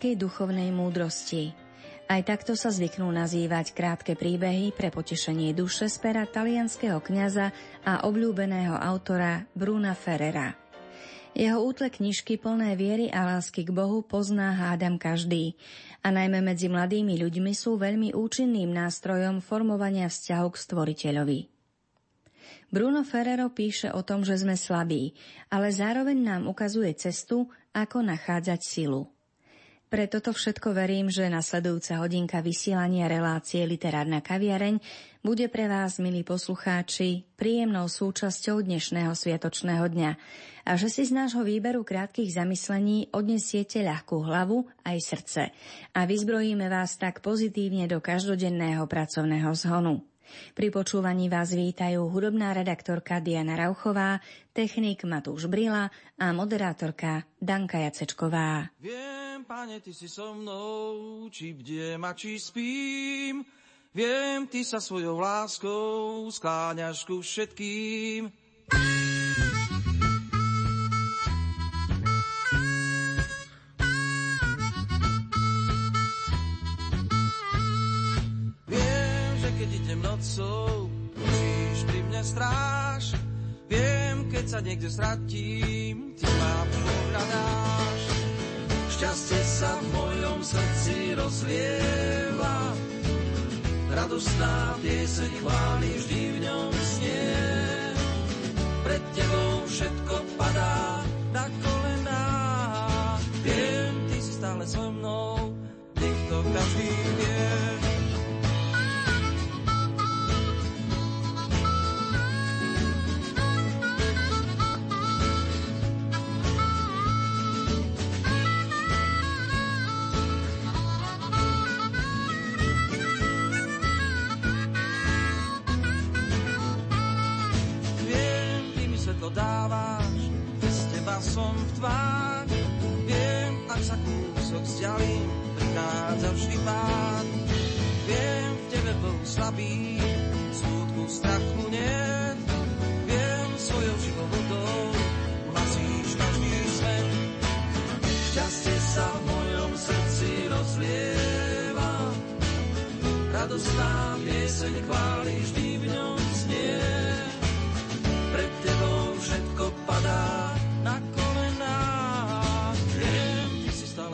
Tabletky duchovnej múdrosti. Aj takto sa zvyknú nazývať krátke príbehy pre potešenie duše z pera talianského kňaza a obľúbeného autora Bruna Ferrera. Jeho útle knižky plné viery a lásky k Bohu pozná hádam každý a najmä medzi mladými ľuďmi sú veľmi účinným nástrojom formovania vzťahu k stvoriteľovi. Bruno Ferrero píše o tom, že sme slabí, ale zároveň nám ukazuje cestu, ako nachádzať silu. Pre toto všetko verím, že nasledujúca hodinka vysielania relácie Literárna kaviareň bude pre vás, milí poslucháči, príjemnou súčasťou dnešného sviatočného dňa a že si z nášho výberu krátkých zamyslení odnesiete ľahkú hlavu aj srdce a vyzbrojíme vás tak pozitívne do každodenného pracovného zhonu. Pri počúvaní vás vítajú hudobná redaktorka Diana Rauchová, technik Matúš Brila a moderátorka Danka Jacečková. Viem, pane, ty si so mnou, či bdiem a či spím. Viem, ty sa svojou láskou skláňaš ku všetkým. nocou, mne. Viem, keď sa niekde stratím, ty ma pohľadáš. Šťastie sa v mojom srdci rozlieva, radostná pieseň chváli vždy v ňom snie. Pred tebou všetko padá na kolená. Viem, ty si stále so mnou, nech to každý vie. Dávaš, bez teba som v tvár. Viem, ak sa kúsok vzdialím, prichádza vždy pád. Viem, v tebe bol slabý, smutku strachu nie. Viem, svojou živou vodou uhasíš každý svet. Šťastie sa v mojom srdci rozlieva, radostná pieseň chváli vždy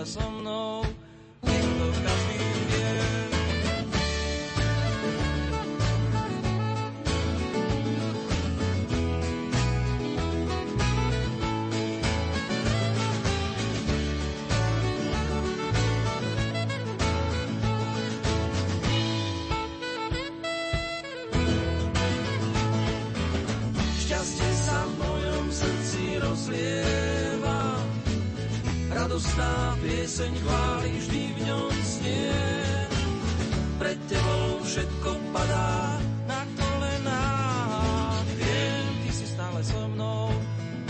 ty si pieseň chváli vždy v ňom znie. Pred tebou všetko padá na kolená. Viem, ty si stále so mnou,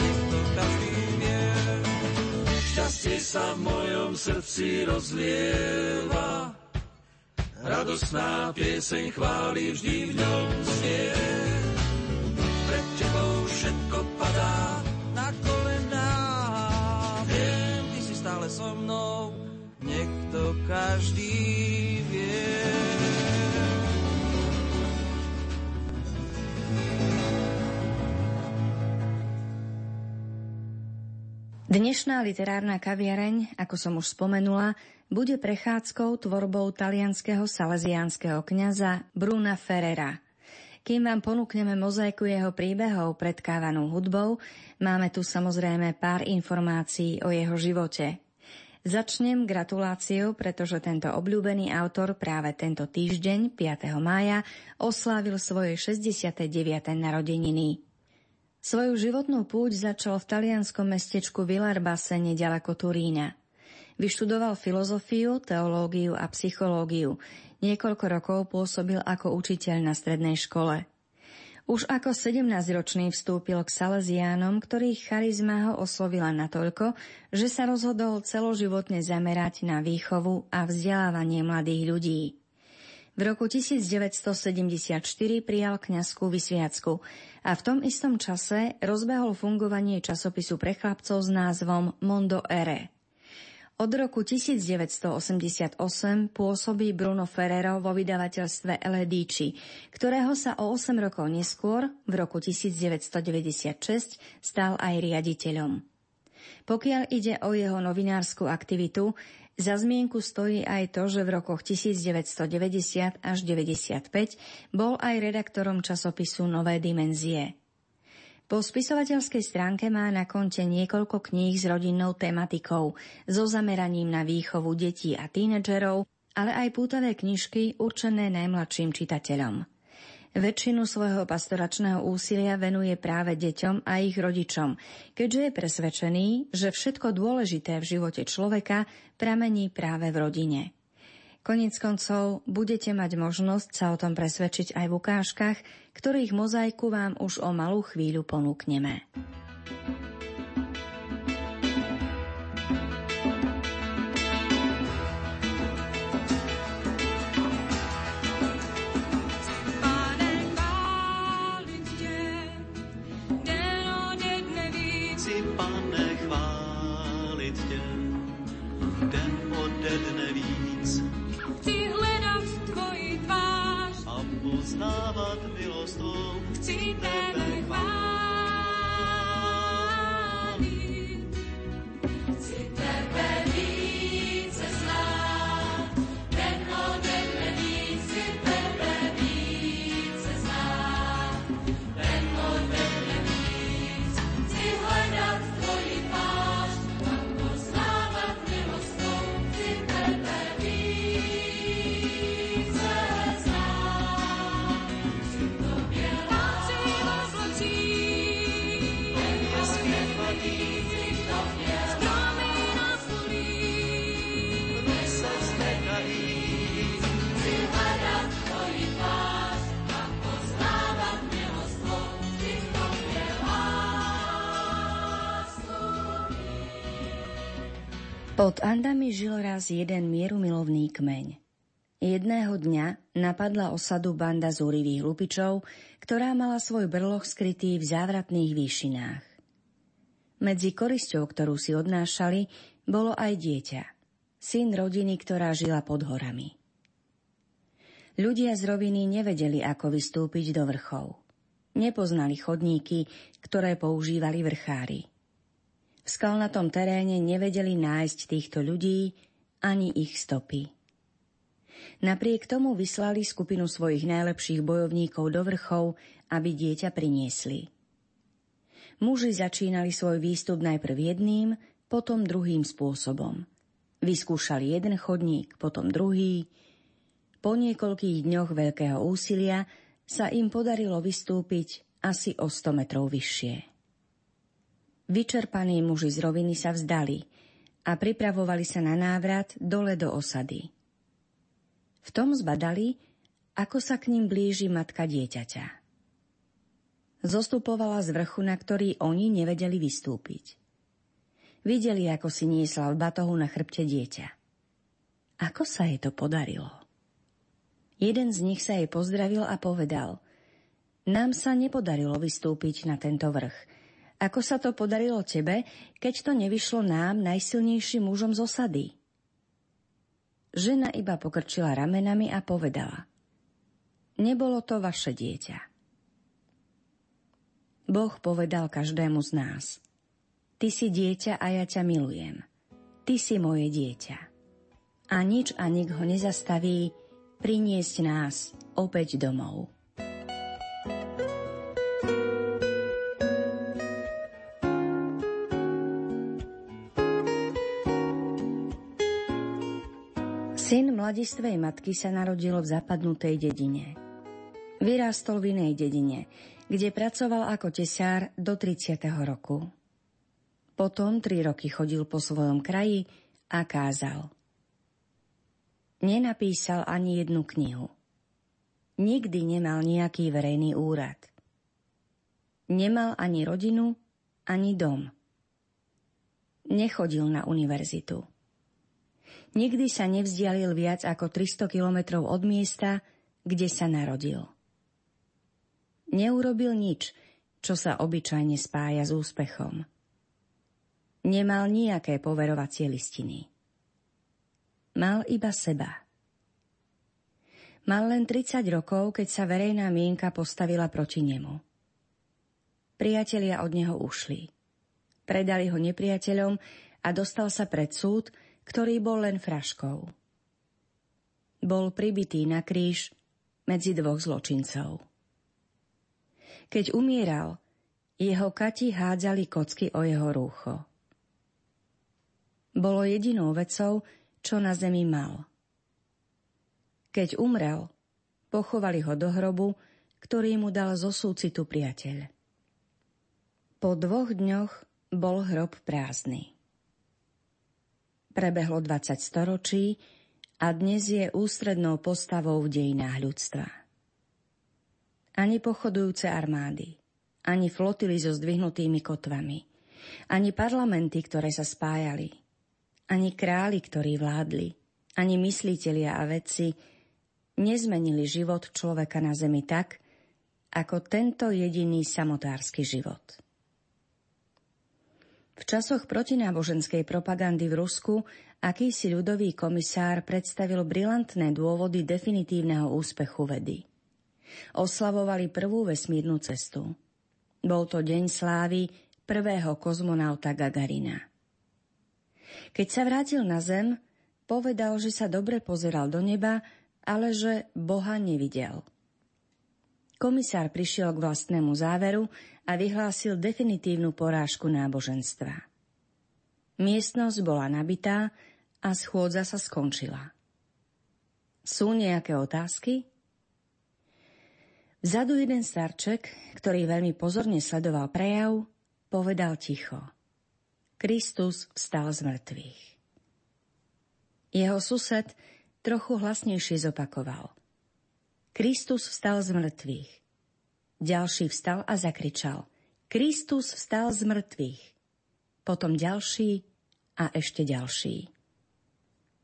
to každý vie. Šťastie sa v mojom srdci rozlieva. Radostná pieseň chváli vždy v ňom znie. So mnou, nech to každý vie. Dnešná literárna kaviareň, ako som už spomenula, bude prechádzkou tvorbou talianského salesiánskeho kňaza Bruna Ferrera. Kým vám ponúkneme mozaiku jeho príbehov predkávanú hudbou, máme tu samozrejme pár informácií o jeho živote. Začnem gratuláciou, pretože tento obľúbený autor práve tento týždeň, 5. mája, oslávil svoje 69. narodeniny. Svoju životnú púť začal v talianskom mestečku Villarbase nedaleko Turína. Vyštudoval filozofiu, teológiu a psychológiu. Niekoľko rokov pôsobil ako učiteľ na strednej škole. Už ako 17-ročný vstúpil k Salesiánom, ktorých charizma ho oslovila natoľko, že sa rozhodol celoživotne zamerať na výchovu a vzdelávanie mladých ľudí. V roku 1974 prijal kňazskú vysviacku a v tom istom čase rozbehol fungovanie časopisu pre chlapcov s názvom Mondo Ere. Od roku 1988 pôsobí Bruno Ferrero vo vydavateľstve Eledici, ktorého sa o 8 rokov neskôr, v roku 1996, stal aj riaditeľom. Pokiaľ ide o jeho novinárskú aktivitu, za zmienku stojí aj to, že v rokoch 1990 až 95 bol aj redaktorom časopisu Nové dimenzie. Po spisovateľskej stránke má na konte niekoľko kníh s rodinnou tematikou, so zameraním na výchovu detí a tínedžerov, ale aj pútavé knižky určené najmladším čitateľom. Väčšinu svojho pastoračného úsilia venuje práve deťom a ich rodičom, keďže je presvedčený, že všetko dôležité v živote človeka pramení práve v rodine. Konec koncov budete mať možnosť sa o tom presvedčiť aj v ukážkach, ktorých mozaiku vám už o malú chvíľu ponúkneme. stávat milostom. Chci tebe chválit. Pod Andami žil raz jeden mierumilovný kmeň. Jedného dňa napadla osadu banda zúrivých lupičov, ktorá mala svoj brloch skrytý v závratných výšinách. Medzi korisťou, ktorú si odnášali, bolo aj dieťa, syn rodiny, ktorá žila pod horami. Ľudia z roviny nevedeli, ako vystúpiť do vrchov. Nepoznali chodníky, ktoré používali vrchári. V skalnatom teréne nevedeli nájsť týchto ľudí ani ich stopy. Napriek tomu vyslali skupinu svojich najlepších bojovníkov do vrchov, aby dieťa priniesli. Muži začínali svoj výstup najprv jedným, potom druhým spôsobom. Vyskúšali jeden chodník, potom druhý. Po niekoľkých dňoch veľkého úsilia sa im podarilo vystúpiť asi o 100 metrov vyššie. Vyčerpaní muži z roviny sa vzdali a pripravovali sa na návrat dole do osady. V tom zbadali, ako sa k ním blíži matka dieťaťa. Zostupovala z vrchu, na ktorý oni nevedeli vystúpiť. Videli, ako si niesla v batohu na chrbte dieťa. Ako sa jej to podarilo? Jeden z nich sa jej pozdravil a povedal Nám sa nepodarilo vystúpiť na tento vrch – ako sa to podarilo tebe, keď to nevyšlo nám, najsilnejším mužom z osady? Žena iba pokrčila ramenami a povedala. Nebolo to vaše dieťa. Boh povedal každému z nás. Ty si dieťa a ja ťa milujem. Ty si moje dieťa. A nič a nik ho nezastaví priniesť nás opäť domov. Mladistvej matky sa narodil v zapadnutej dedine. Vyrástol v inej dedine, kde pracoval ako tesár do 30. roku. Potom tri roky chodil po svojom kraji a kázal. Nenapísal ani jednu knihu. Nikdy nemal nejaký verejný úrad. Nemal ani rodinu, ani dom. Nechodil na univerzitu Nikdy sa nevzdialil viac ako 300 kilometrov od miesta, kde sa narodil. Neurobil nič, čo sa obyčajne spája s úspechom. Nemal nejaké poverovacie listiny. Mal iba seba. Mal len 30 rokov, keď sa verejná mienka postavila proti nemu. Priatelia od neho ušli. Predali ho nepriateľom a dostal sa pred súd, ktorý bol len fraškou. Bol pribitý na kríž medzi dvoch zločincov. Keď umieral, jeho kati hádzali kocky o jeho rúcho. Bolo jedinou vecou, čo na zemi mal. Keď umrel, pochovali ho do hrobu, ktorý mu dal zo súcitu priateľ. Po dvoch dňoch bol hrob prázdny. Prebehlo 20 storočí a dnes je ústrednou postavou v dejinách ľudstva. Ani pochodujúce armády, ani flotily so zdvihnutými kotvami, ani parlamenty, ktoré sa spájali, ani králi, ktorí vládli, ani myslitelia a vedci nezmenili život človeka na zemi tak, ako tento jediný samotársky život. V časoch protináboženskej propagandy v Rusku akýsi ľudový komisár predstavil brilantné dôvody definitívneho úspechu vedy. Oslavovali prvú vesmírnu cestu. Bol to deň slávy prvého kozmonauta Gagarina. Keď sa vrátil na Zem, povedal, že sa dobre pozeral do neba, ale že Boha nevidel. Komisár prišiel k vlastnému záveru a vyhlásil definitívnu porážku náboženstva. Miestnosť bola nabitá a schôdza sa skončila. Sú nejaké otázky? Vzadu jeden starček, ktorý veľmi pozorne sledoval prejav, povedal ticho. Kristus vstal z mŕtvych. Jeho sused trochu hlasnejšie zopakoval. Kristus vstal z mŕtvych. Ďalší vstal a zakričal. Kristus vstal z mŕtvych. Potom ďalší a ešte ďalší.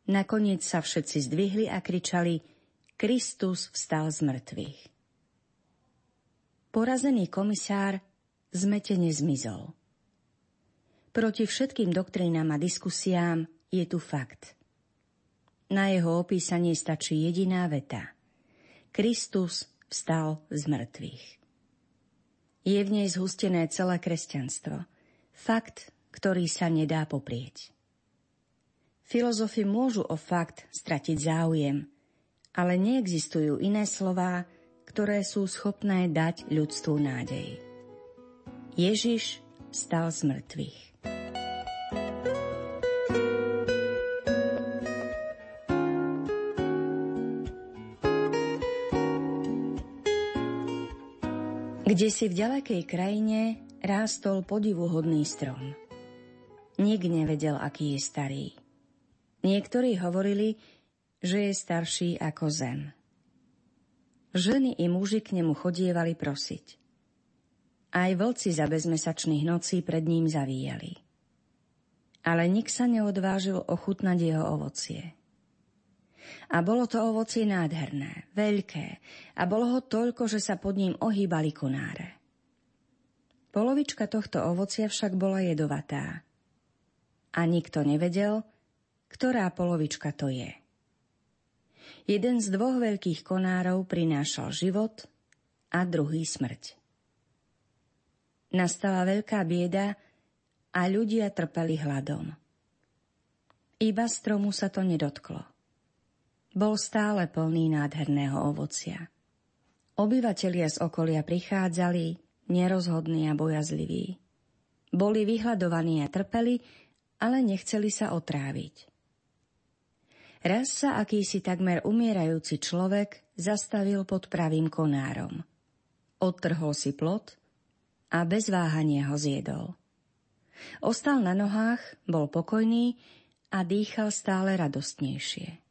Nakoniec sa všetci zdvihli a kričali Kristus vstal z mŕtvych. Porazený komisár zmetene zmizol. Proti všetkým doktrínám a diskusiám je tu fakt. Na jeho opísanie stačí jediná veta. Kristus vstal z mŕtvych. Je v nej zhustené celé kresťanstvo. Fakt, ktorý sa nedá poprieť. Filozofi môžu o fakt stratiť záujem, ale neexistujú iné slová, ktoré sú schopné dať ľudstvu nádej. Ježiš stal z mŕtvych. Kde si v ďalekej krajine rástol podivuhodný strom. Nik nevedel, aký je starý. Niektorí hovorili, že je starší ako zem. Ženy i muži k nemu chodievali prosiť. Aj vlci za bezmesačných nocí pred ním zavíjali. Ale nik sa neodvážil ochutnať jeho ovocie. A bolo to ovocie nádherné, veľké a bolo ho toľko, že sa pod ním ohýbali konáre. Polovička tohto ovocia však bola jedovatá. A nikto nevedel, ktorá polovička to je. Jeden z dvoch veľkých konárov prinášal život a druhý smrť. Nastala veľká bieda a ľudia trpeli hladom. Iba stromu sa to nedotklo bol stále plný nádherného ovocia. Obyvatelia z okolia prichádzali, nerozhodní a bojazliví. Boli vyhľadovaní a trpeli, ale nechceli sa otráviť. Raz sa akýsi takmer umierajúci človek zastavil pod pravým konárom. Odtrhol si plot a bez váhania ho zjedol. Ostal na nohách, bol pokojný a dýchal stále radostnejšie.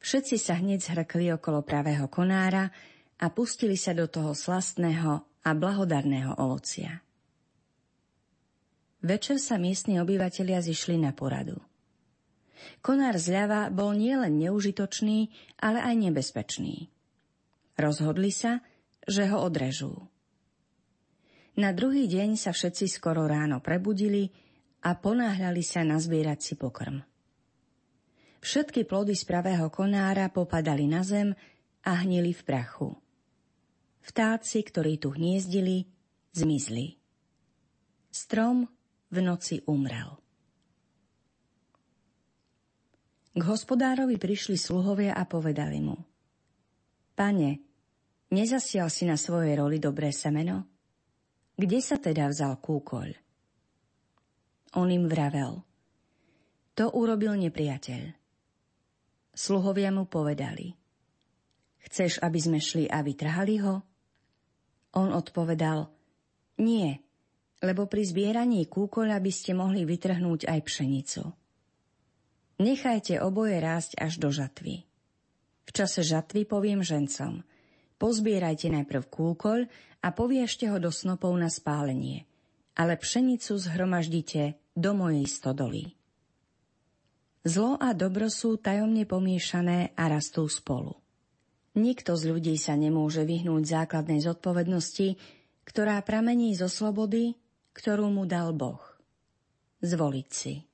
Všetci sa hneď zhrkli okolo pravého konára a pustili sa do toho slastného a blahodarného ovocia. Večer sa miestni obyvatelia zišli na poradu. Konár zľava bol nielen neužitočný, ale aj nebezpečný. Rozhodli sa, že ho odrežú. Na druhý deň sa všetci skoro ráno prebudili a ponáhľali sa nazbierať si pokrm. Všetky plody z pravého konára popadali na zem a hnili v prachu. Vtáci, ktorí tu hniezdili, zmizli. Strom v noci umrel. K hospodárovi prišli sluhovia a povedali mu Pane, nezasial si na svojej roli dobré semeno? Kde sa teda vzal kúkoľ? On im vravel To urobil nepriateľ. Sluhovia mu povedali Chceš, aby sme šli a vytrhali ho? On odpovedal Nie, lebo pri zbieraní kúkoľa by ste mohli vytrhnúť aj pšenicu. Nechajte oboje rásť až do žatvy. V čase žatvy poviem žencom, pozbierajte najprv kúkoľ a poviešte ho do snopov na spálenie, ale pšenicu zhromaždite do mojej stodoly. Zlo a dobro sú tajomne pomiešané a rastú spolu. Nikto z ľudí sa nemôže vyhnúť základnej zodpovednosti, ktorá pramení zo slobody, ktorú mu dal Boh. Zvoliť si.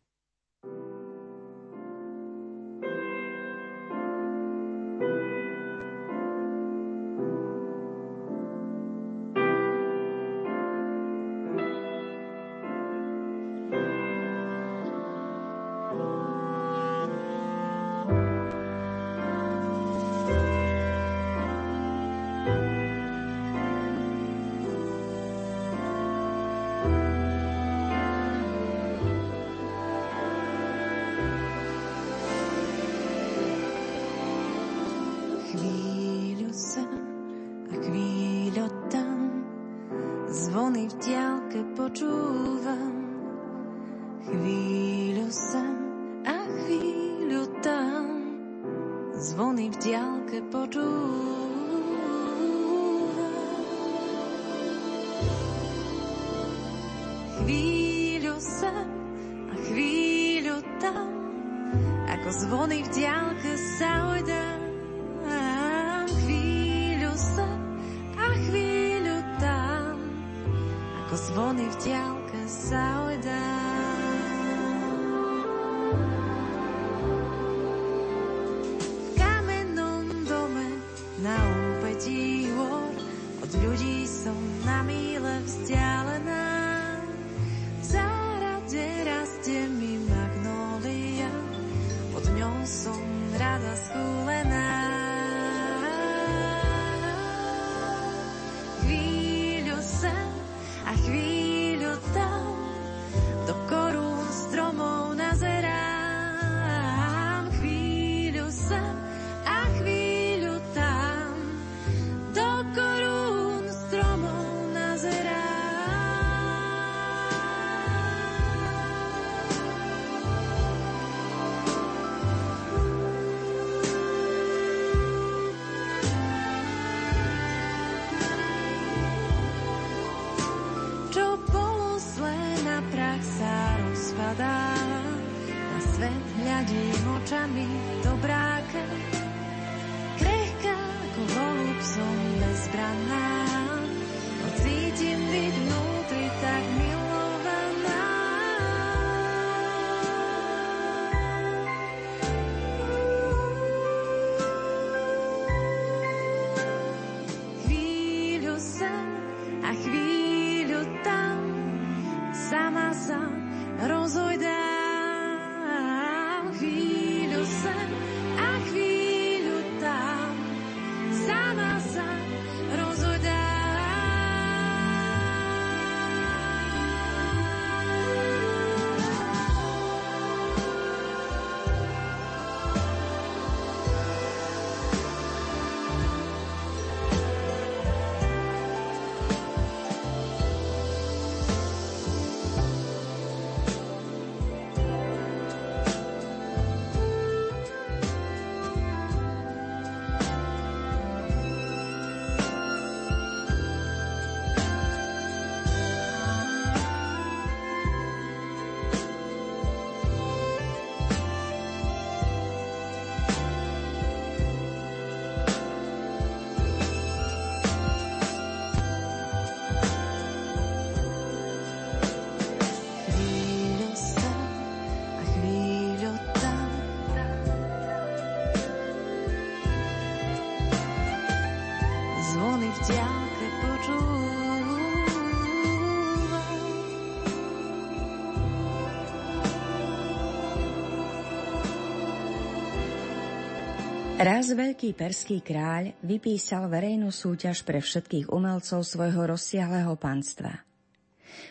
Raz veľký perský kráľ vypísal verejnú súťaž pre všetkých umelcov svojho rozsiahleho panstva.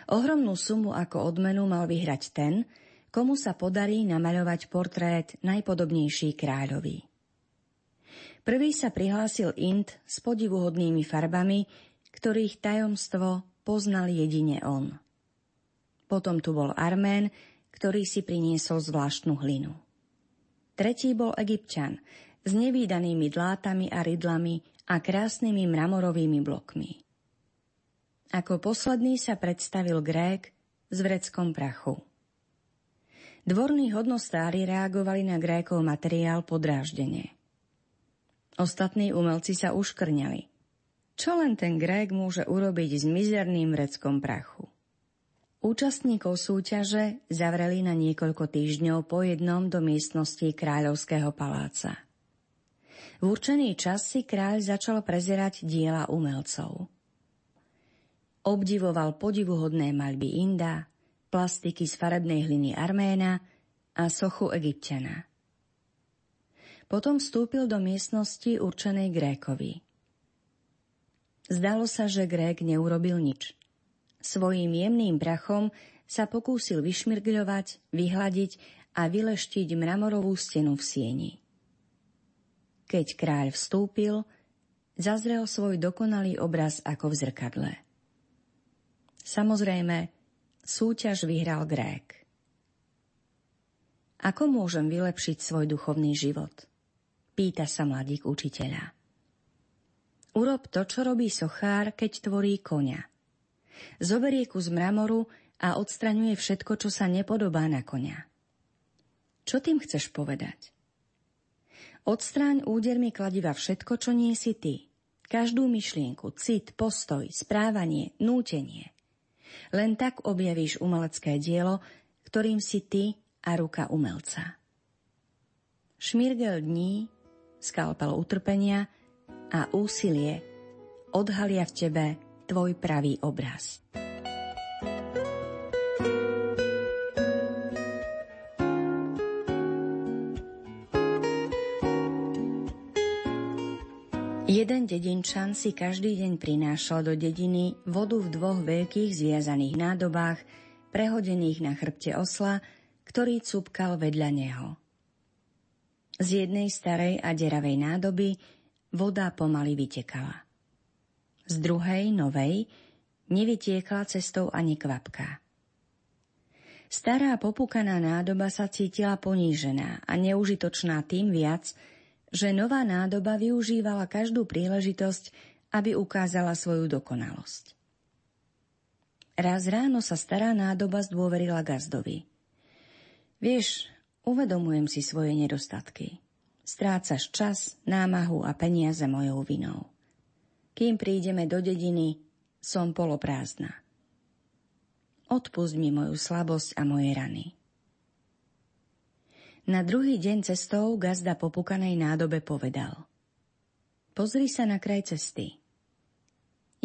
Ohromnú sumu ako odmenu mal vyhrať ten, komu sa podarí namaľovať portrét najpodobnejší kráľovi. Prvý sa prihlásil Int s podivuhodnými farbami, ktorých tajomstvo poznal jedine on. Potom tu bol Armén, ktorý si priniesol zvláštnu hlinu. Tretí bol Egyptian, s nevýdanými dlátami a rydlami a krásnymi mramorovými blokmi. Ako posledný sa predstavil Grék s vreckom prachu. Dvorní hodnostári reagovali na Grékov materiál podráždenie. Ostatní umelci sa uškrňali. Čo len ten Grék môže urobiť s mizerným vreckom prachu? Účastníkov súťaže zavreli na niekoľko týždňov po jednom do miestnosti kráľovského paláca. V určený čas si kráľ začal prezerať diela umelcov. Obdivoval podivuhodné maľby Inda, plastiky z farebnej hliny Arména a sochu Egyptiana. Potom vstúpil do miestnosti určenej Grékovi. Zdalo sa, že Grék neurobil nič. Svojím jemným prachom sa pokúsil vyšmirgľovať, vyhľadiť a vyleštiť mramorovú stenu v sieni. Keď kráľ vstúpil, zazrel svoj dokonalý obraz ako v zrkadle. Samozrejme, súťaž vyhral Grék. Ako môžem vylepšiť svoj duchovný život? Pýta sa mladík učiteľa. Urob to, čo robí sochár, keď tvorí konia. Zoberie kus mramoru a odstraňuje všetko, čo sa nepodobá na konia. Čo tým chceš povedať? Odstráň údermi kladiva všetko, čo nie si ty. Každú myšlienku, cit, postoj, správanie, nútenie. Len tak objavíš umelecké dielo, ktorým si ty a ruka umelca. Šmirgel dní, skalpel utrpenia a úsilie odhalia v tebe tvoj pravý obraz. Jeden dedinčan si každý deň prinášal do dediny vodu v dvoch veľkých zviazaných nádobách, prehodených na chrbte osla, ktorý cupkal vedľa neho. Z jednej starej a deravej nádoby voda pomaly vytekala. Z druhej, novej, nevytiekla cestou ani kvapka. Stará popúkaná nádoba sa cítila ponížená a neužitočná tým viac, že nová nádoba využívala každú príležitosť, aby ukázala svoju dokonalosť. Raz ráno sa stará nádoba zdôverila gazdovi. Vieš, uvedomujem si svoje nedostatky. Strácaš čas, námahu a peniaze mojou vinou. Kým prídeme do dediny, som poloprázdna. Odpust mi moju slabosť a moje rany. Na druhý deň cestou gazda popukanej nádobe povedal. Pozri sa na kraj cesty.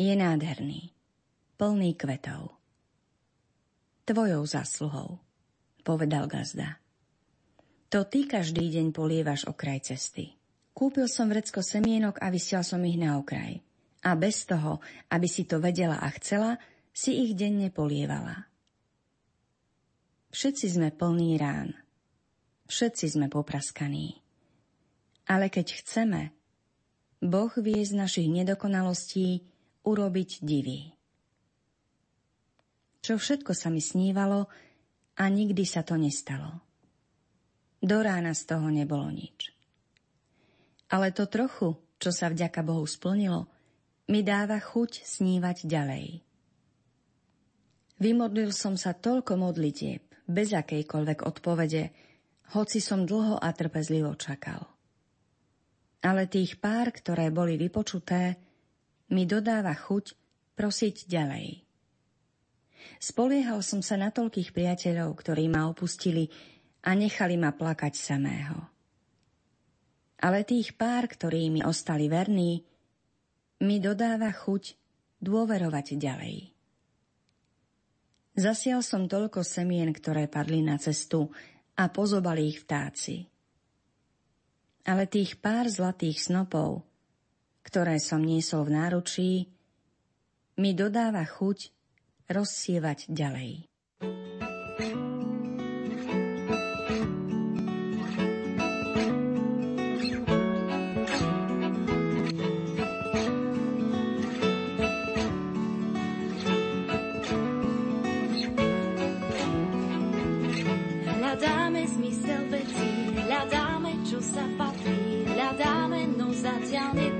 Je nádherný, plný kvetov. Tvojou zásluhou, povedal gazda. To ty každý deň polievaš okraj cesty. Kúpil som vrecko semienok a vysial som ich na okraj. A bez toho, aby si to vedela a chcela, si ich denne polievala. Všetci sme plní rán, Všetci sme popraskaní. Ale keď chceme, Boh vie z našich nedokonalostí urobiť divy. Čo všetko sa mi snívalo a nikdy sa to nestalo. Do rána z toho nebolo nič. Ale to trochu, čo sa vďaka Bohu splnilo, mi dáva chuť snívať ďalej. Vymodlil som sa toľko modlitieb, bez akejkoľvek odpovede, hoci som dlho a trpezlivo čakal. Ale tých pár, ktoré boli vypočuté, mi dodáva chuť prosiť ďalej. Spoliehal som sa na toľkých priateľov, ktorí ma opustili a nechali ma plakať samého. Ale tých pár, ktorí mi ostali verní, mi dodáva chuť dôverovať ďalej. Zasial som toľko semien, ktoré padli na cestu a pozobali ich vtáci. ale tých pár zlatých snopov, ktoré som niesol v náručí, mi dodáva chuť rozsievať ďalej. 叫你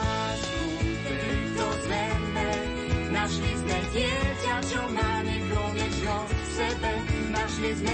dieťa, čo má nekonečnosť v sebe. Našli sme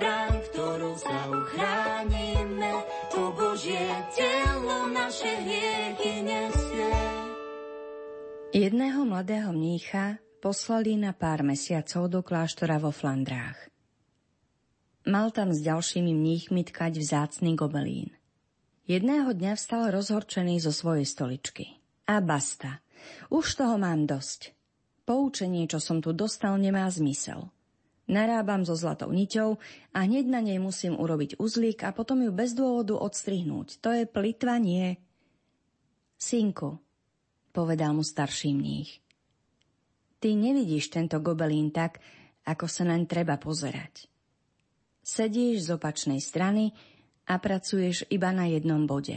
zbraň, ktorú sa uchránime. To Božie telo naše hriechy nesie. Jedného mladého mnícha poslali na pár mesiacov do kláštora vo Flandrách. Mal tam s ďalšími mníchmi tkať vzácný gobelín. Jedného dňa vstal rozhorčený zo svojej stoličky. A basta. Už toho mám dosť. Poučenie, čo som tu dostal, nemá zmysel. Narábam so zlatou niťou a hneď na nej musím urobiť uzlík a potom ju bez dôvodu odstrihnúť. To je plitvanie. Synku, povedal mu starší mních. Ty nevidíš tento gobelín tak, ako sa naň treba pozerať. Sedíš z opačnej strany a pracuješ iba na jednom bode.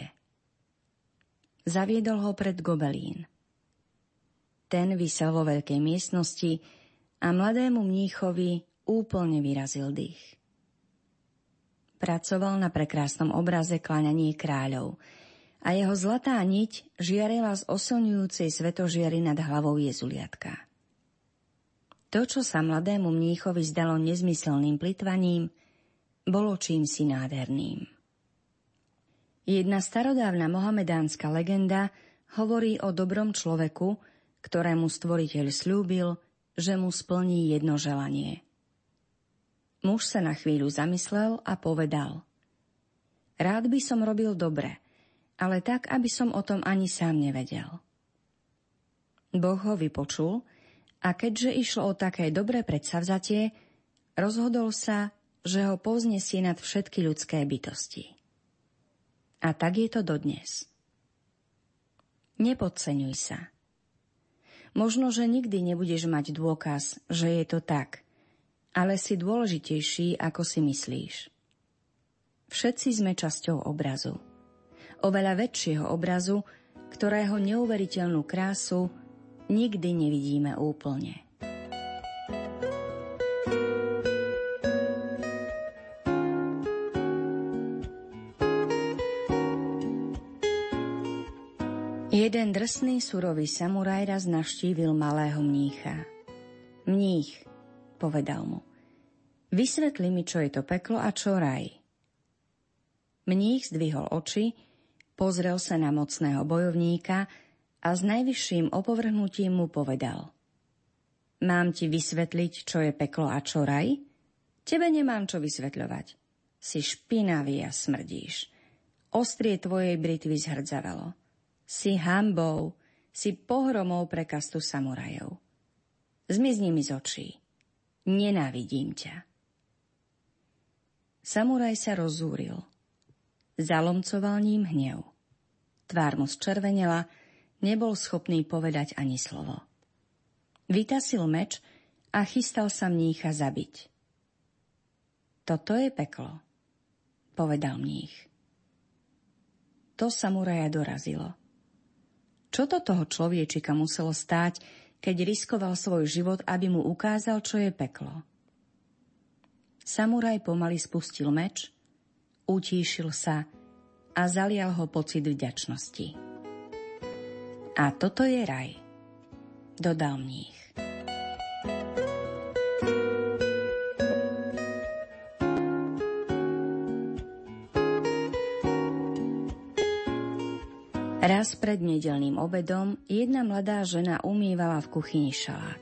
Zaviedol ho pred gobelín. Ten vysel vo veľkej miestnosti a mladému mníchovi úplne vyrazil dých. Pracoval na prekrásnom obraze Klaňanie kráľov a jeho zlatá niť žiarila z osilňujúcej svetožiary nad hlavou jezuliatka. To, čo sa mladému mníchovi zdalo nezmyselným plitvaním, bolo čím si nádherným. Jedna starodávna mohamedánska legenda hovorí o dobrom človeku, ktorému stvoriteľ slúbil, že mu splní jedno želanie. Muž sa na chvíľu zamyslel a povedal Rád by som robil dobre, ale tak, aby som o tom ani sám nevedel. Boh ho vypočul a keďže išlo o také dobré predsavzatie, rozhodol sa, že ho povznesie nad všetky ľudské bytosti. A tak je to dodnes. Nepodceňuj sa. Možno, že nikdy nebudeš mať dôkaz, že je to tak, ale si dôležitejší, ako si myslíš. Všetci sme časťou obrazu. Oveľa väčšieho obrazu, ktorého neuveriteľnú krásu nikdy nevidíme úplne. Jeden drsný surový samuraj raz navštívil malého mnícha. Mních, povedal mu, vysvetli mi, čo je to peklo a čo raj. Mních zdvihol oči, pozrel sa na mocného bojovníka a s najvyšším opovrhnutím mu povedal. Mám ti vysvetliť, čo je peklo a čo raj? Tebe nemám čo vysvetľovať. Si špinavý a smrdíš. Ostrie tvojej britvy zhrdzavalo. Si hambou, si pohromou pre kastu samurajov. Zmizni mi z očí. Nenávidím ťa. Samuraj sa rozúril. Zalomcoval ním hnev. Tvár mu zčervenela, nebol schopný povedať ani slovo. Vytasil meč a chystal sa mnícha zabiť. Toto je peklo, povedal mních. To samuraja dorazilo. Čo to toho človečika muselo stáť, keď riskoval svoj život, aby mu ukázal, čo je peklo? Samuraj pomaly spustil meč, utíšil sa a zalial ho pocit vďačnosti. A toto je raj, dodal mních. Raz pred nedelným obedom jedna mladá žena umývala v kuchyni šalát.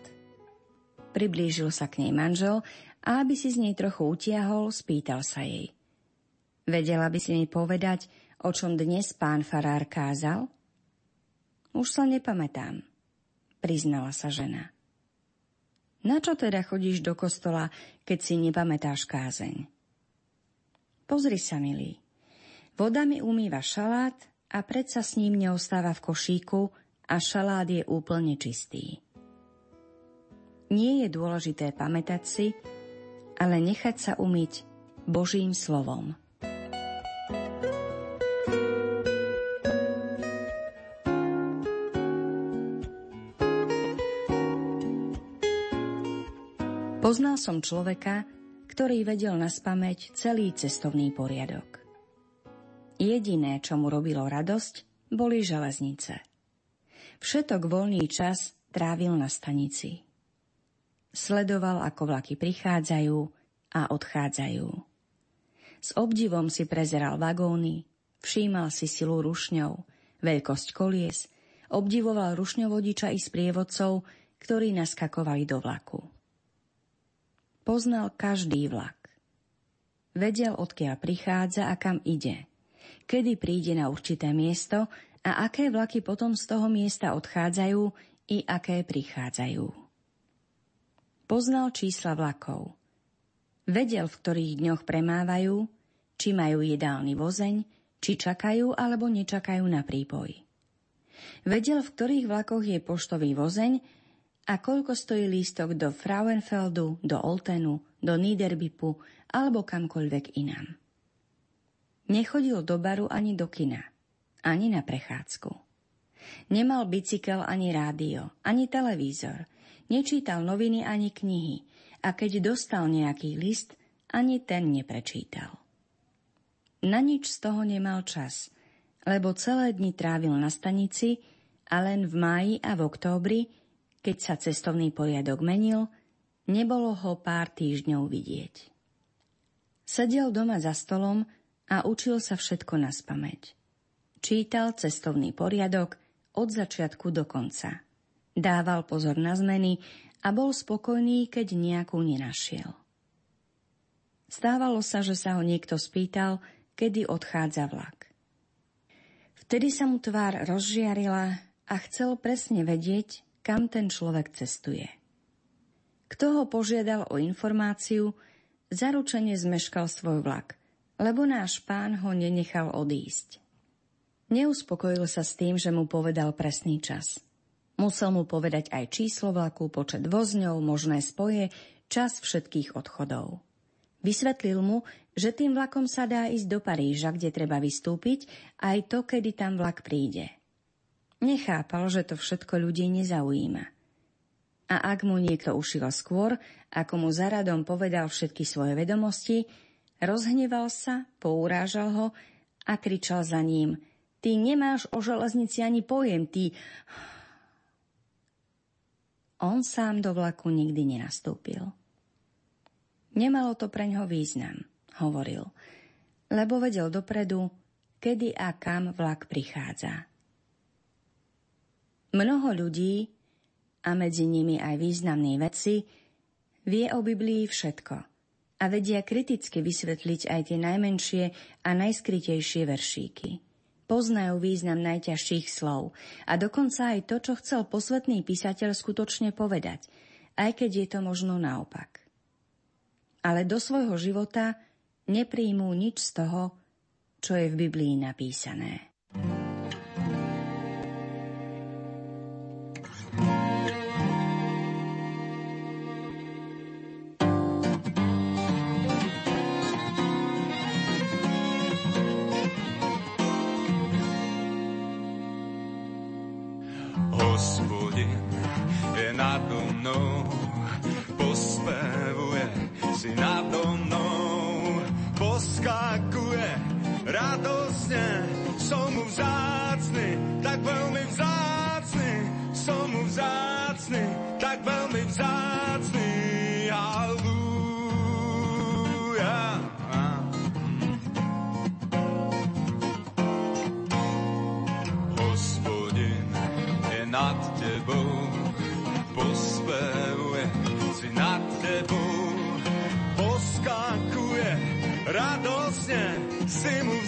Priblížil sa k nej manžel a aby si z nej trochu utiahol, spýtal sa jej. Vedela by si mi povedať, o čom dnes pán farár kázal? Už sa nepamätám, priznala sa žena. Na čo teda chodíš do kostola, keď si nepamätáš kázeň? Pozri sa, milý. Voda mi umýva šalát a predsa s ním neostáva v košíku a šalát je úplne čistý. Nie je dôležité pamätať si, ale nechať sa umyť Božím slovom. Poznal som človeka, ktorý vedel na spameť celý cestovný poriadok. Jediné, čo mu robilo radosť, boli železnice. Všetok voľný čas trávil na stanici. Sledoval, ako vlaky prichádzajú a odchádzajú. S obdivom si prezeral vagóny, všímal si silu rušňov, veľkosť kolies, obdivoval rušňovodiča i sprievodcov, ktorí naskakovali do vlaku. Poznal každý vlak. Vedel, odkiaľ prichádza a kam ide – kedy príde na určité miesto a aké vlaky potom z toho miesta odchádzajú i aké prichádzajú. Poznal čísla vlakov. Vedel, v ktorých dňoch premávajú, či majú jedálny vozeň, či čakajú alebo nečakajú na prípoj. Vedel, v ktorých vlakoch je poštový vozeň a koľko stojí lístok do Frauenfeldu, do Oltenu, do Niederbipu alebo kamkoľvek inám. Nechodil do baru ani do kina, ani na prechádzku. Nemal bicykel ani rádio, ani televízor, nečítal noviny ani knihy a keď dostal nejaký list, ani ten neprečítal. Na nič z toho nemal čas, lebo celé dni trávil na stanici a len v máji a v októbri, keď sa cestovný poriadok menil, nebolo ho pár týždňov vidieť. Sedel doma za stolom a učil sa všetko na spameť. Čítal cestovný poriadok od začiatku do konca. Dával pozor na zmeny a bol spokojný, keď nejakú nenašiel. Stávalo sa, že sa ho niekto spýtal, kedy odchádza vlak. Vtedy sa mu tvár rozžiarila a chcel presne vedieť, kam ten človek cestuje. Kto ho požiadal o informáciu, zaručene zmeškal svoj vlak, lebo náš pán ho nenechal odísť. Neuspokojil sa s tým, že mu povedal presný čas. Musel mu povedať aj číslo vlaku, počet vozňov, možné spoje, čas všetkých odchodov. Vysvetlil mu, že tým vlakom sa dá ísť do Paríža, kde treba vystúpiť, aj to, kedy tam vlak príde. Nechápal, že to všetko ľudí nezaujíma. A ak mu niekto ušiel skôr, ako mu za radom povedal všetky svoje vedomosti, rozhneval sa, pourážal ho a kričal za ním – Ty nemáš o železnici ani pojem, ty... On sám do vlaku nikdy nenastúpil. Nemalo to pre ňo význam, hovoril, lebo vedel dopredu, kedy a kam vlak prichádza. Mnoho ľudí, a medzi nimi aj významní veci, vie o Biblii všetko a vedia kriticky vysvetliť aj tie najmenšie a najskrytejšie veršíky poznajú význam najťažších slov a dokonca aj to, čo chcel posvetný písateľ skutočne povedať, aj keď je to možno naopak. Ale do svojho života nepríjmú nič z toho, čo je v Biblii napísané. know.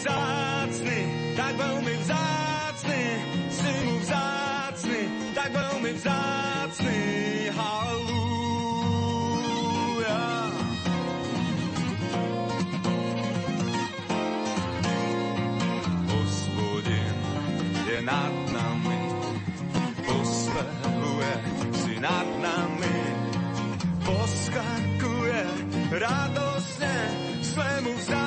vzácny, tak veľmi vzácny, si mu vzácny, tak veľmi vzácny, halúja. Hospodin je nad nami, poslehuje si nad nami, poskakuje radosne svému vzácnu.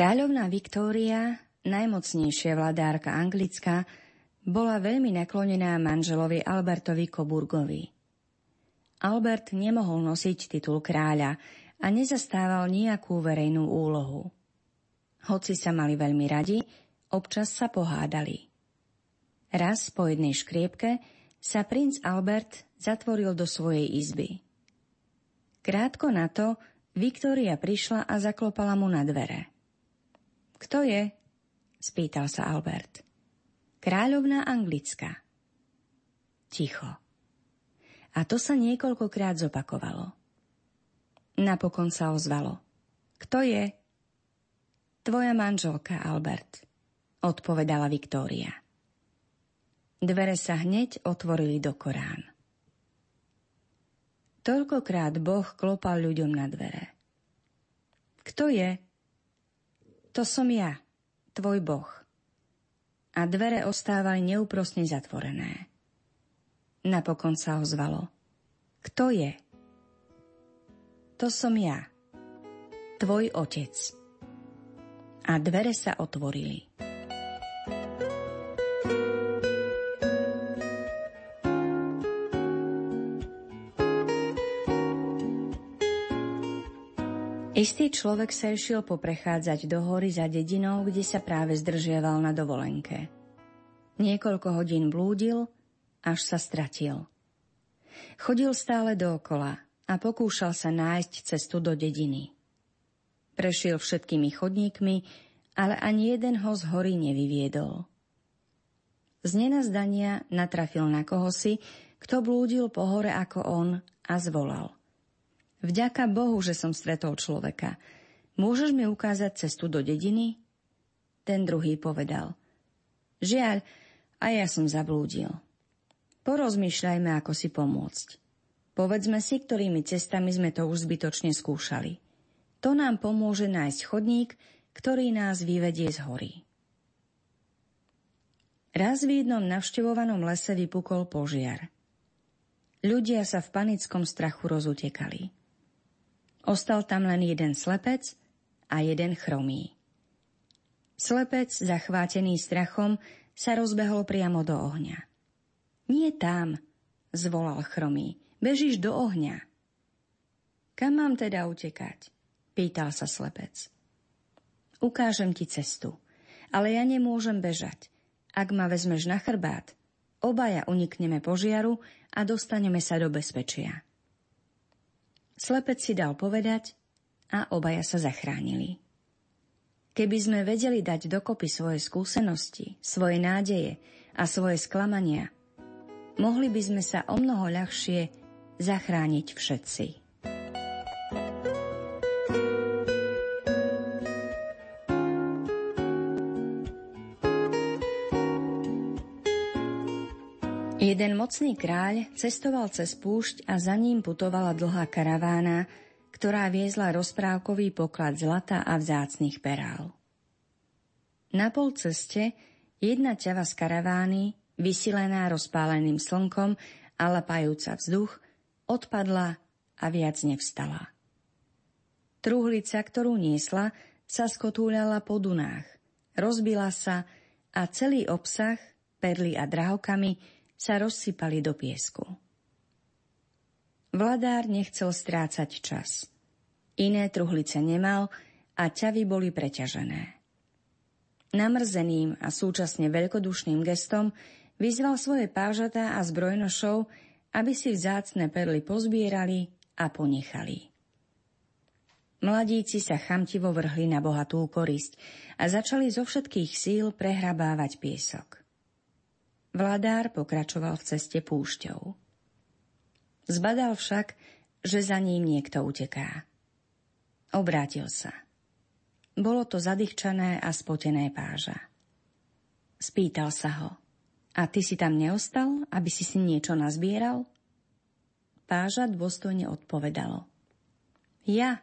Kráľovná Viktória, najmocnejšia vladárka Anglická, bola veľmi naklonená manželovi Albertovi Coburgovi. Albert nemohol nosiť titul kráľa a nezastával nejakú verejnú úlohu. Hoci sa mali veľmi radi, občas sa pohádali. Raz po jednej škriepke sa princ Albert zatvoril do svojej izby. Krátko na to Viktória prišla a zaklopala mu na dvere. Kto je? spýtal sa Albert. Kráľovná Anglická. Ticho. A to sa niekoľkokrát zopakovalo. Napokon sa ozvalo. Kto je? Tvoja manželka, Albert, odpovedala Viktória. Dvere sa hneď otvorili do Korán. Toľkokrát Boh klopal ľuďom na dvere. Kto je? To som ja, tvoj Boh. A dvere ostávali neúprosne zatvorené. Napokon sa ozvalo. Kto je? To som ja, tvoj otec. A dvere sa otvorili. Istý človek sa išiel poprechádzať do hory za dedinou, kde sa práve zdržiaval na dovolenke. Niekoľko hodín blúdil, až sa stratil. Chodil stále dookola a pokúšal sa nájsť cestu do dediny. Prešiel všetkými chodníkmi, ale ani jeden ho z hory nevyviedol. Z nenazdania natrafil na kohosi, kto blúdil po hore ako on a zvolal. Vďaka Bohu, že som stretol človeka. Môžeš mi ukázať cestu do dediny? Ten druhý povedal. Žiaľ, a ja som zablúdil. Porozmýšľajme, ako si pomôcť. Povedzme si, ktorými cestami sme to už zbytočne skúšali. To nám pomôže nájsť chodník, ktorý nás vyvedie z hory. Raz v jednom navštevovanom lese vypukol požiar. Ľudia sa v panickom strachu rozutekali. Ostal tam len jeden slepec a jeden chromý. Slepec, zachvátený strachom, sa rozbehol priamo do ohňa. Nie tam, zvolal chromý, bežíš do ohňa. Kam mám teda utekať? Pýtal sa slepec. Ukážem ti cestu, ale ja nemôžem bežať. Ak ma vezmeš na chrbát, obaja unikneme požiaru a dostaneme sa do bezpečia. Slepec si dal povedať a obaja sa zachránili. Keby sme vedeli dať dokopy svoje skúsenosti, svoje nádeje a svoje sklamania, mohli by sme sa o mnoho ľahšie zachrániť všetci. Jeden mocný kráľ cestoval cez púšť a za ním putovala dlhá karavána, ktorá viezla rozprávkový poklad zlata a vzácných perál. Na pol ceste jedna ťava z karavány, vysilená rozpáleným slnkom a lapajúca vzduch, odpadla a viac nevstala. Truhlica, ktorú niesla, sa skotúľala po dunách, rozbila sa a celý obsah, perly a drahokamy sa rozsypali do piesku. Vladár nechcel strácať čas. Iné truhlice nemal a ťavy boli preťažené. Namrzeným a súčasne veľkodušným gestom vyzval svoje pážatá a zbrojnošov, aby si vzácne perly pozbierali a ponechali. Mladíci sa chamtivo vrhli na bohatú korisť a začali zo všetkých síl prehrabávať piesok. Vladár pokračoval v ceste púšťou. Zbadal však, že za ním niekto uteká. Obrátil sa. Bolo to zadýchčané a spotené páža. Spýtal sa ho. A ty si tam neostal, aby si si niečo nazbieral? Páža dôstojne odpovedalo. Ja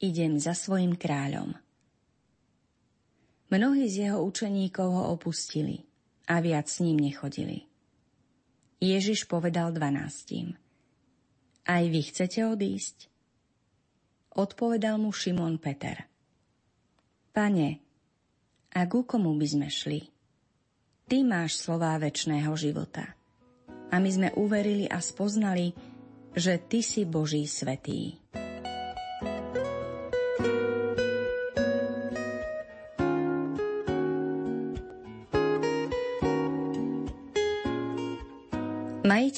idem za svojim kráľom. Mnohí z jeho učeníkov ho opustili a viac s ním nechodili. Ježiš povedal dvanáctim. Aj vy chcete odísť? Odpovedal mu Šimon Peter. Pane, a ku komu by sme šli? Ty máš slová väčšného života. A my sme uverili a spoznali, že Ty si Boží svetý.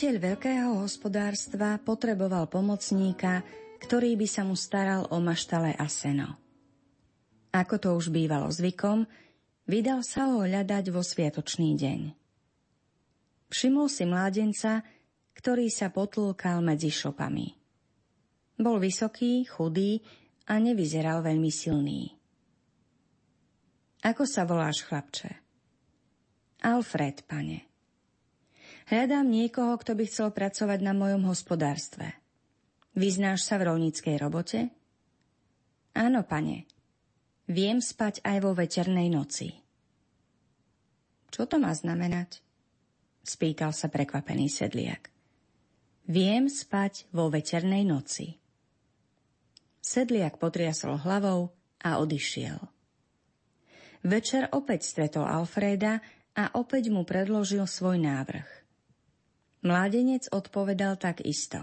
Majiteľ veľkého hospodárstva potreboval pomocníka, ktorý by sa mu staral o maštale a seno. Ako to už bývalo zvykom, vydal sa ho hľadať vo sviatočný deň. Všimol si mládenca, ktorý sa potlúkal medzi šopami. Bol vysoký, chudý a nevyzeral veľmi silný. Ako sa voláš, chlapče? Alfred, pane. Hľadám niekoho, kto by chcel pracovať na mojom hospodárstve. Vyznáš sa v rolníckej robote? Áno, pane. Viem spať aj vo veternej noci. Čo to má znamenať? Spýtal sa prekvapený sedliak. Viem spať vo veternej noci. Sedliak potriasol hlavou a odišiel. Večer opäť stretol Alfreda a opäť mu predložil svoj návrh. Mládenec odpovedal tak isto.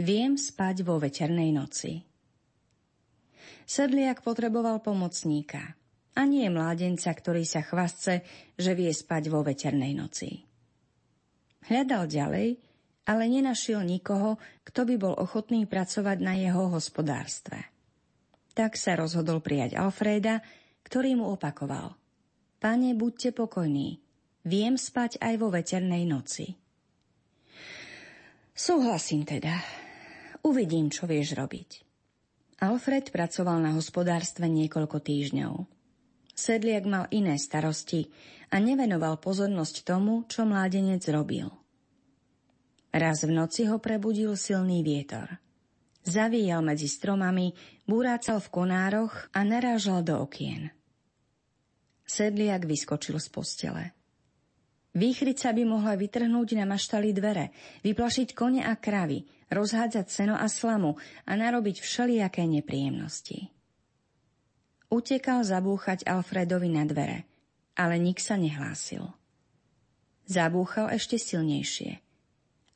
Viem spať vo veternej noci. Sedliak potreboval pomocníka a nie mládenca, ktorý sa chvastce, že vie spať vo veternej noci. Hľadal ďalej, ale nenašiel nikoho, kto by bol ochotný pracovať na jeho hospodárstve. Tak sa rozhodol prijať Alfreda, ktorý mu opakoval. Pane, buďte pokojní, viem spať aj vo veternej noci. Súhlasím teda. Uvidím, čo vieš robiť. Alfred pracoval na hospodárstve niekoľko týždňov. Sedliak mal iné starosti a nevenoval pozornosť tomu, čo mládenec robil. Raz v noci ho prebudil silný vietor. Zavíjal medzi stromami, búrácal v konároch a narážal do okien. Sedliak vyskočil z postele. Výchrica by mohla vytrhnúť na maštali dvere, vyplašiť kone a kravy, rozhádzať seno a slamu a narobiť všelijaké nepríjemnosti. Utekal zabúchať Alfredovi na dvere, ale nik sa nehlásil. Zabúchal ešte silnejšie.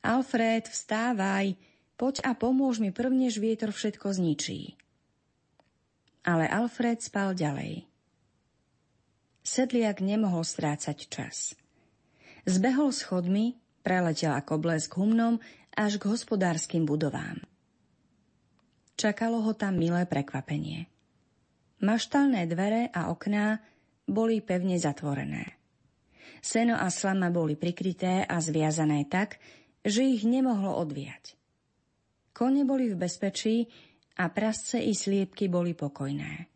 Alfred, vstávaj, poď a pomôž mi prvnež vietor všetko zničí. Ale Alfred spal ďalej. Sedliak nemohol strácať čas. Zbehol schodmi, preletel ako blesk humnom až k hospodárskym budovám. Čakalo ho tam milé prekvapenie. Maštalné dvere a okná boli pevne zatvorené. Seno a slama boli prikryté a zviazané tak, že ich nemohlo odviať. Kone boli v bezpečí a prasce i sliepky boli pokojné.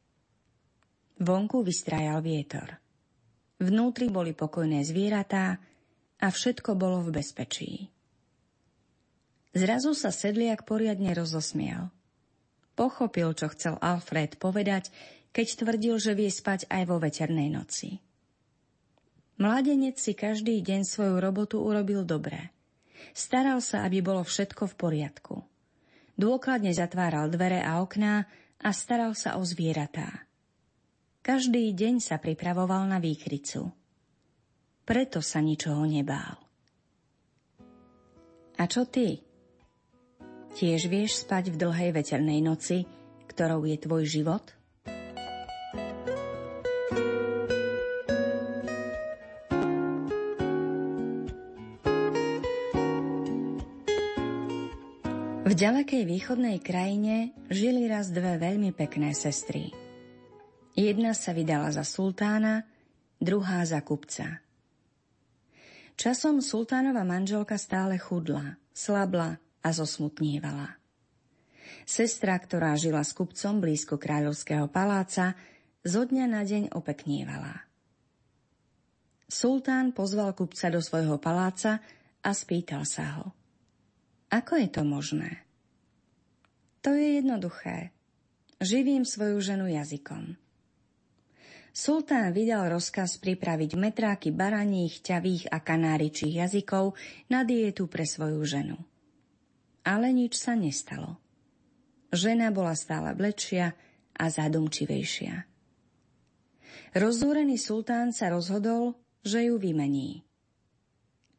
Vonku vystrajal vietor. Vnútri boli pokojné zvieratá, a všetko bolo v bezpečí. Zrazu sa sedliak poriadne rozosmial. Pochopil, čo chcel Alfred povedať, keď tvrdil, že vie spať aj vo veternej noci. Mladenec si každý deň svoju robotu urobil dobre. Staral sa, aby bolo všetko v poriadku. Dôkladne zatváral dvere a okná a staral sa o zvieratá. Každý deň sa pripravoval na výchricu preto sa ničoho nebál. A čo ty? Tiež vieš spať v dlhej veternej noci, ktorou je tvoj život? V ďalekej východnej krajine žili raz dve veľmi pekné sestry. Jedna sa vydala za sultána, druhá za kupca. Časom sultánova manželka stále chudla, slabla a zosmutnívala. Sestra, ktorá žila s kupcom blízko kráľovského paláca, zo dňa na deň opeknievala. Sultán pozval kupca do svojho paláca a spýtal sa ho. Ako je to možné? To je jednoduché. Živím svoju ženu jazykom. Sultán vydal rozkaz pripraviť metráky baraních, ťavých a kanáričích jazykov na dietu pre svoju ženu. Ale nič sa nestalo. Žena bola stále blečia a zadumčivejšia. Rozdúrený sultán sa rozhodol, že ju vymení.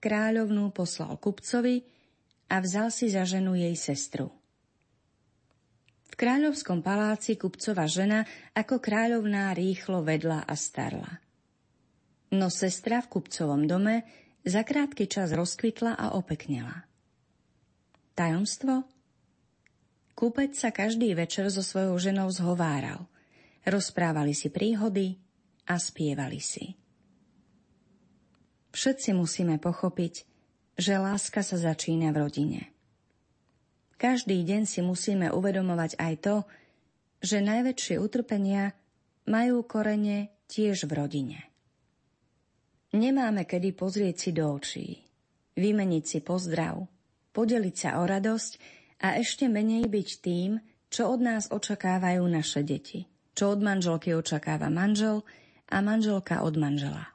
Kráľovnú poslal kupcovi a vzal si za ženu jej sestru kráľovskom paláci kupcova žena ako kráľovná rýchlo vedla a starla. No sestra v kupcovom dome za krátky čas rozkvitla a opeknela. Tajomstvo? Kúpec sa každý večer so svojou ženou zhováral. Rozprávali si príhody a spievali si. Všetci musíme pochopiť, že láska sa začína v rodine – každý deň si musíme uvedomovať aj to, že najväčšie utrpenia majú korene tiež v rodine. Nemáme kedy pozrieť si do očí, vymeniť si pozdrav, podeliť sa o radosť a ešte menej byť tým, čo od nás očakávajú naše deti, čo od manželky očakáva manžel a manželka od manžela.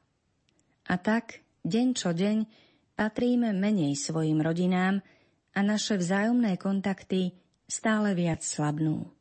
A tak, deň čo deň, patríme menej svojim rodinám, a naše vzájomné kontakty stále viac slabnú.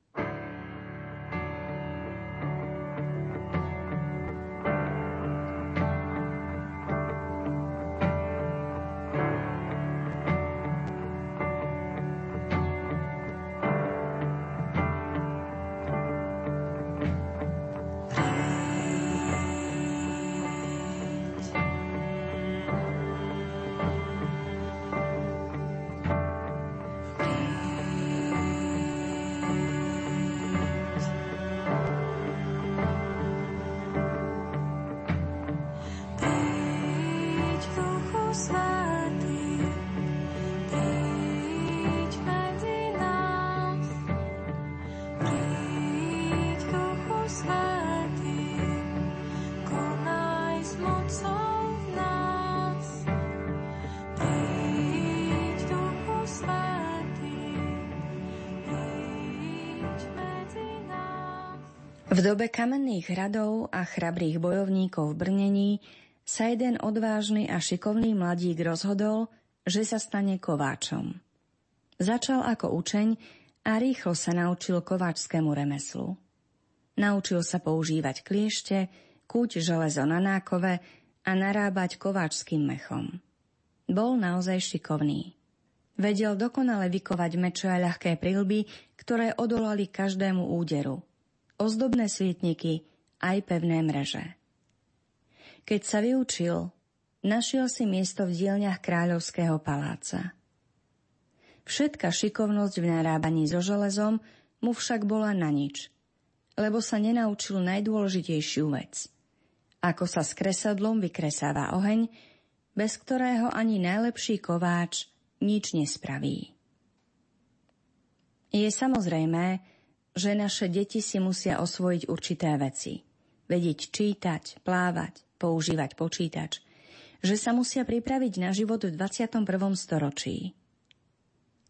V dobe kamenných hradov a chrabrých bojovníkov v Brnení sa jeden odvážny a šikovný mladík rozhodol, že sa stane kováčom. Začal ako učeň a rýchlo sa naučil kováčskému remeslu. Naučil sa používať kliešte, kúť železo na nákove a narábať kováčským mechom. Bol naozaj šikovný. Vedel dokonale vykovať meče a ľahké prilby, ktoré odolali každému úderu – ozdobné svietniky aj pevné mreže. Keď sa vyučil, našiel si miesto v dielňach kráľovského paláca. Všetka šikovnosť v narábaní so železom mu však bola na nič, lebo sa nenaučil najdôležitejšiu vec. Ako sa s kresadlom vykresáva oheň, bez ktorého ani najlepší kováč nič nespraví. Je samozrejmé, že naše deti si musia osvojiť určité veci. Vedieť čítať, plávať, používať počítač. Že sa musia pripraviť na život v 21. storočí.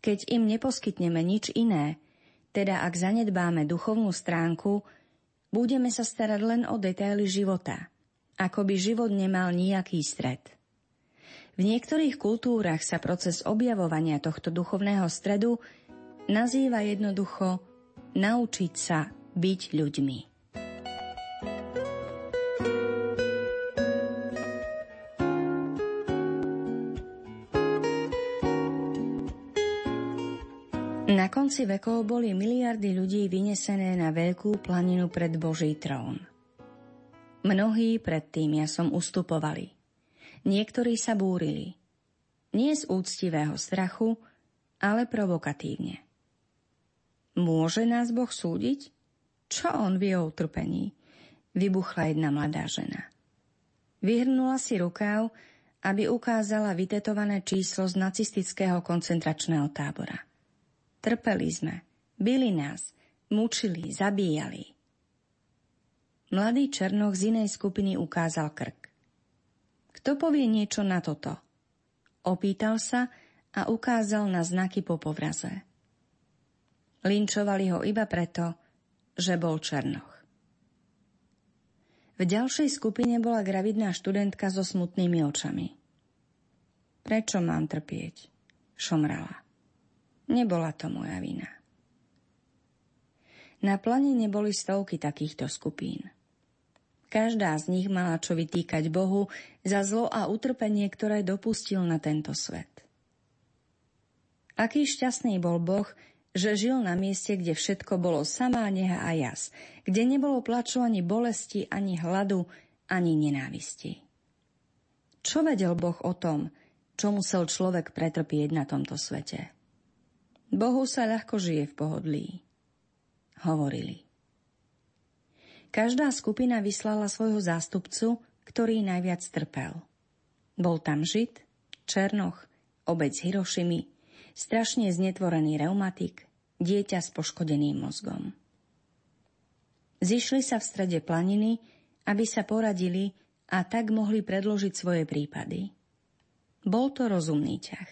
Keď im neposkytneme nič iné, teda ak zanedbáme duchovnú stránku, budeme sa starať len o detaily života, ako by život nemal nejaký stred. V niektorých kultúrach sa proces objavovania tohto duchovného stredu nazýva jednoducho naučiť sa byť ľuďmi. Na konci vekov boli miliardy ľudí vynesené na veľkú planinu pred Boží trón. Mnohí pred tým som ustupovali. Niektorí sa búrili. Nie z úctivého strachu, ale provokatívne. Môže nás Boh súdiť? Čo on vie o utrpení? Vybuchla jedna mladá žena. Vyhrnula si rukáv, aby ukázala vytetované číslo z nacistického koncentračného tábora. Trpeli sme, byli nás, mučili, zabíjali. Mladý Černoch z inej skupiny ukázal krk. Kto povie niečo na toto? Opýtal sa a ukázal na znaky po povraze. Linčovali ho iba preto, že bol Černoch. V ďalšej skupine bola gravidná študentka so smutnými očami. Prečo mám trpieť? Šomrala. Nebola to moja vina. Na planine boli stovky takýchto skupín. Každá z nich mala čo vytýkať Bohu za zlo a utrpenie, ktoré dopustil na tento svet. Aký šťastný bol Boh, že žil na mieste, kde všetko bolo samá neha a jas, kde nebolo plaču ani bolesti, ani hladu, ani nenávisti. Čo vedel Boh o tom, čo musel človek pretrpieť na tomto svete? Bohu sa ľahko žije v pohodlí. Hovorili. Každá skupina vyslala svojho zástupcu, ktorý najviac trpel. Bol tam Žid, Černoch, obec Hirošimi, strašne znetvorený reumatik, dieťa s poškodeným mozgom. Zišli sa v strede planiny, aby sa poradili a tak mohli predložiť svoje prípady. Bol to rozumný ťah.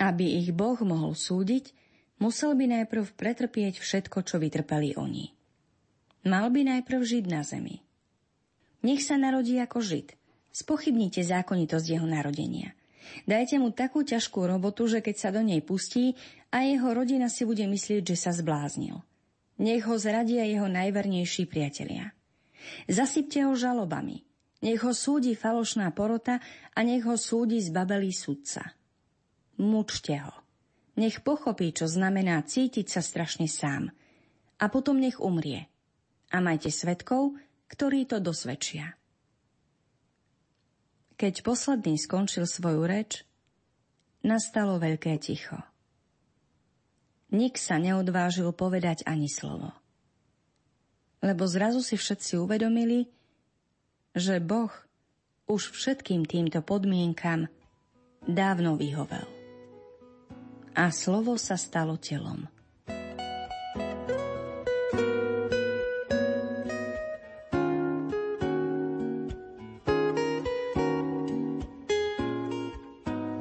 Aby ich Boh mohol súdiť, musel by najprv pretrpieť všetko, čo vytrpeli oni. Mal by najprv žiť na zemi. Nech sa narodí ako žid. Spochybnite zákonitosť jeho narodenia. Dajte mu takú ťažkú robotu, že keď sa do nej pustí a jeho rodina si bude myslieť, že sa zbláznil. Nech ho zradia jeho najvernejší priatelia. Zasypte ho žalobami. Nech ho súdi falošná porota a nech ho súdi zbabelý sudca. Mučte ho. Nech pochopí, čo znamená cítiť sa strašne sám. A potom nech umrie. A majte svetkov, ktorí to dosvedčia. Keď posledný skončil svoju reč, nastalo veľké ticho. Nik sa neodvážil povedať ani slovo. Lebo zrazu si všetci uvedomili, že Boh už všetkým týmto podmienkam dávno vyhovel. A slovo sa stalo telom.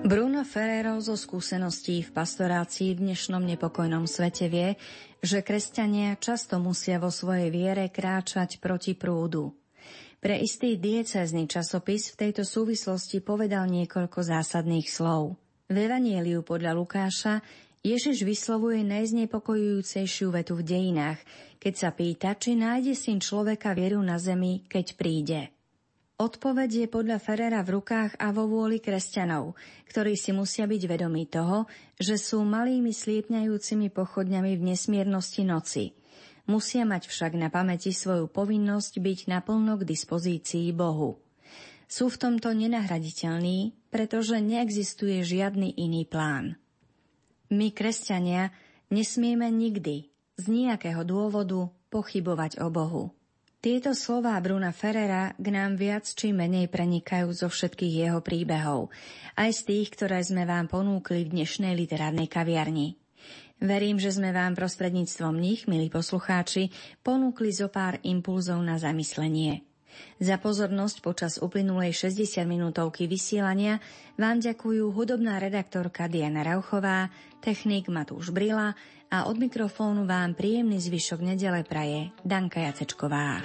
Bruno Ferrero zo skúseností v pastorácii v dnešnom nepokojnom svete vie, že kresťania často musia vo svojej viere kráčať proti prúdu. Pre istý diecézny časopis v tejto súvislosti povedal niekoľko zásadných slov. V Evanieliu podľa Lukáša Ježiš vyslovuje najznepokojujúcejšiu vetu v dejinách, keď sa pýta, či nájde syn človeka vieru na zemi, keď príde. Odpoveď je podľa Ferrera v rukách a vo vôli kresťanov, ktorí si musia byť vedomí toho, že sú malými sliepňajúcimi pochodňami v nesmiernosti noci. Musia mať však na pamäti svoju povinnosť byť naplno k dispozícii Bohu. Sú v tomto nenahraditeľní, pretože neexistuje žiadny iný plán. My, kresťania, nesmieme nikdy, z nejakého dôvodu, pochybovať o Bohu. Tieto slová Bruna Ferrera k nám viac či menej prenikajú zo všetkých jeho príbehov, aj z tých, ktoré sme vám ponúkli v dnešnej literárnej kaviarni. Verím, že sme vám prostredníctvom nich, milí poslucháči, ponúkli zo pár impulzov na zamyslenie. Za pozornosť počas uplynulej 60 minútovky vysielania vám ďakujú hudobná redaktorka Diana Rauchová, technik Matúš Brila a od mikrofónu vám príjemný zvyšok nedele praje Danka Jacečková.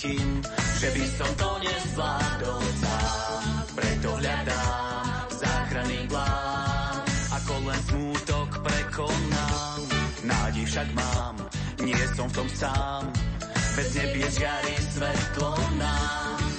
Cítim, že by som to nezvládol sám. Preto hľadám záchranný plán, ako len smútok prekonám. Nádej však mám, nie som v tom sám, bez nebie žiari svetlo nám.